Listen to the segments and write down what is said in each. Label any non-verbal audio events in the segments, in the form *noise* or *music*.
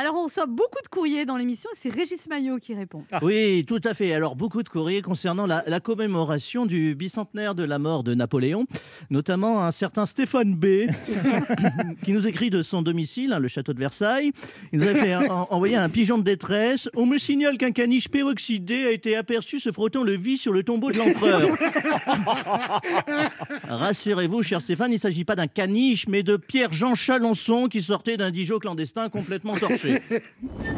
Alors, on reçoit beaucoup de courriers dans l'émission et c'est Régis Maillot qui répond. Oui, tout à fait. Alors, beaucoup de courriers concernant la, la commémoration du bicentenaire de la mort de Napoléon, notamment un certain Stéphane B, *laughs* qui nous écrit de son domicile, hein, le château de Versailles. Il nous a fait en- envoyer un pigeon de détresse. On me signale qu'un caniche peroxydé a été aperçu se frottant le vis sur le tombeau de l'empereur. *laughs* Rassurez-vous, cher Stéphane, il ne s'agit pas d'un caniche, mais de Pierre-Jean Chalençon qui sortait d'un Dijon clandestin complètement torché. street. *laughs*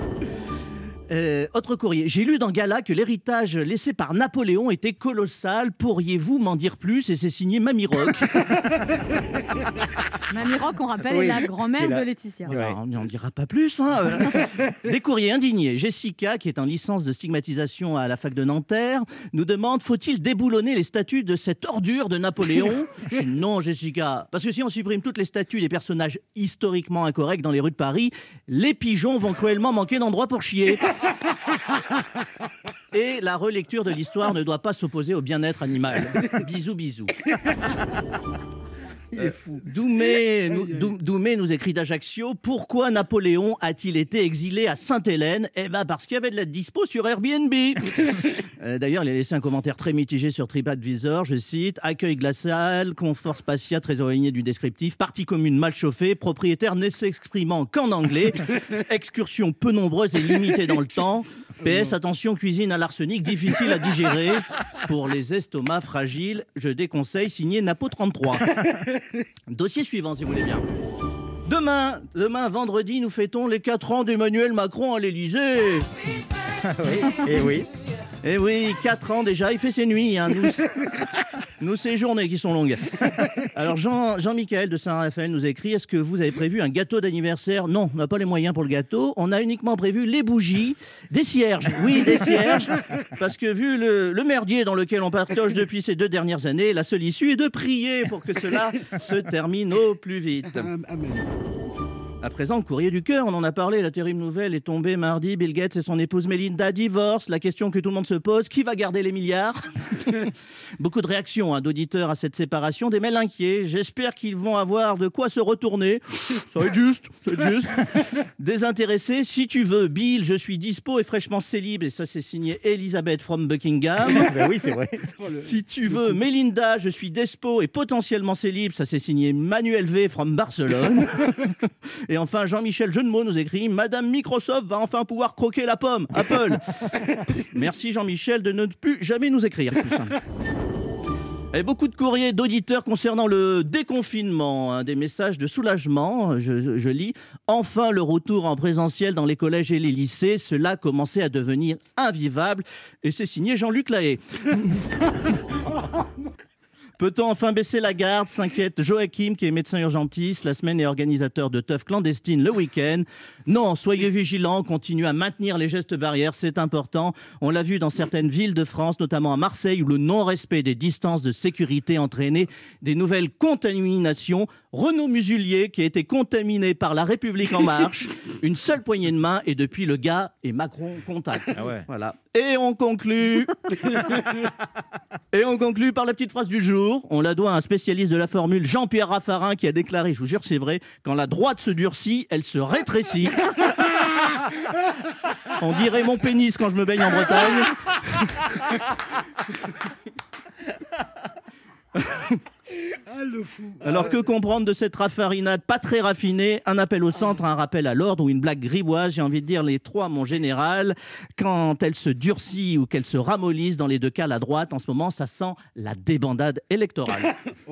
Euh, autre courrier. J'ai lu dans Gala que l'héritage laissé par Napoléon était colossal. Pourriez-vous m'en dire plus? Et c'est signé Mamie Rock. *laughs* Mamie Rock, on rappelle, Oui. est la grand-mère de Laetitia. Ouais. Alors, on n'en dira pas plus. hein. *laughs* Des courriers indignés. Jessica, qui est en licence de stigmatisation à la fac de Nanterre, nous demande faut-il déboulonner les statues de cette ordure de Napoléon? *laughs* Je dis, Non, Jessica. Parce que si on supprime toutes les statues des personnages historiquement incorrects dans les rues de Paris, les pigeons vont cruellement manquer d'endroits pour chier. Et la relecture de l'histoire ne doit pas s'opposer au bien-être animal. Bisous, bisous. Il est fou. Doumé nous, Dou- Doumé nous écrit d'Ajaccio Pourquoi Napoléon a-t-il été exilé à Sainte-Hélène? Eh ben parce qu'il y avait de la dispo sur Airbnb. *laughs* Euh, D'ailleurs, il a laissé un commentaire très mitigé sur TripAdvisor. Je cite Accueil glacial, confort spatial très éloigné du descriptif, partie commune mal chauffée, propriétaire ne s'exprimant qu'en anglais, *laughs* excursion peu nombreuse et limitée dans le temps. PS, attention, cuisine à l'arsenic, difficile à digérer. Pour les estomacs fragiles, je déconseille signé Napo 33. *laughs* Dossier suivant, si vous voulez bien. Demain, demain, vendredi, nous fêtons les 4 ans d'Emmanuel Macron à l'Élysée. Et oui. Eh oui, 4 ans déjà, il fait ses nuits. hein, Nous, *laughs* nous ces journées qui sont longues. Alors, Jean- Jean-Michel de Saint-Raphaël nous écrit Est-ce que vous avez prévu un gâteau d'anniversaire? Non, on n'a pas les moyens pour le gâteau. On a uniquement prévu les bougies, des cierges. Oui, des cierges. Parce que vu le, le merdier dans lequel on partage depuis ces deux dernières années, la seule issue est de prier pour que cela se termine au plus vite. À présent, le courrier du cœur, on en a parlé, la terrible nouvelle est tombée mardi. Bill Gates et son épouse Melinda divorcent. La question que tout le monde se pose, qui va garder les milliards? *laughs* Beaucoup de réactions hein, d'auditeurs à cette séparation, des mails inquiets. J'espère qu'ils vont avoir de quoi se retourner. *laughs* Ça va être juste, ça va être juste. *laughs* Désintéressé, si tu veux, Bill, je suis dispo et fraîchement célibe. Et ça, c'est signé Elizabeth from Buckingham. Ben oui, c'est vrai. Si tu veux, Melinda, je suis despo et potentiellement célibe. Ça, c'est signé Manuel V. from Barcelone. Et enfin, Jean-Michel Jeunemot nous écrit Madame Microsoft va enfin pouvoir croquer la pomme. Apple. *laughs* Merci Jean-Michel de ne plus jamais nous écrire. Et beaucoup de courriers d'auditeurs concernant le déconfinement, hein, des messages de soulagement. Je, je lis enfin le retour en présentiel dans les collèges et les lycées. Cela commençait à devenir invivable. Et c'est signé Jean-Luc Lahaye. *laughs* Peut-on enfin baisser la garde s'inquiète Joachim, qui est médecin urgentiste, la semaine et organisateur de teuf clandestine le week-end. Non, soyez vigilants, continuez à maintenir les gestes barrières, c'est important. On l'a vu dans certaines villes de France, notamment à Marseille, où le non-respect des distances de sécurité entraînait des nouvelles contaminations. Renaud Musulier, qui a été contaminé par la République En Marche, *laughs* une seule poignée de main, et depuis le gars et Macron contact. Ah ouais. Voilà. Et on conclut. *laughs* Et on conclut par la petite phrase du jour. On la doit à un spécialiste de la formule, Jean-Pierre Raffarin, qui a déclaré, je vous jure, c'est vrai, quand la droite se durcit, elle se rétrécit. *laughs* On dirait mon pénis quand je me baigne en Bretagne. Ah, le fou. Alors que comprendre de cette raffarinade pas très raffinée Un appel au centre, un rappel à l'ordre ou une blague grivoise J'ai envie de dire les trois, mon général. Quand elle se durcit ou qu'elle se ramollisse, dans les deux cas, la droite, en ce moment, ça sent la débandade électorale. *laughs*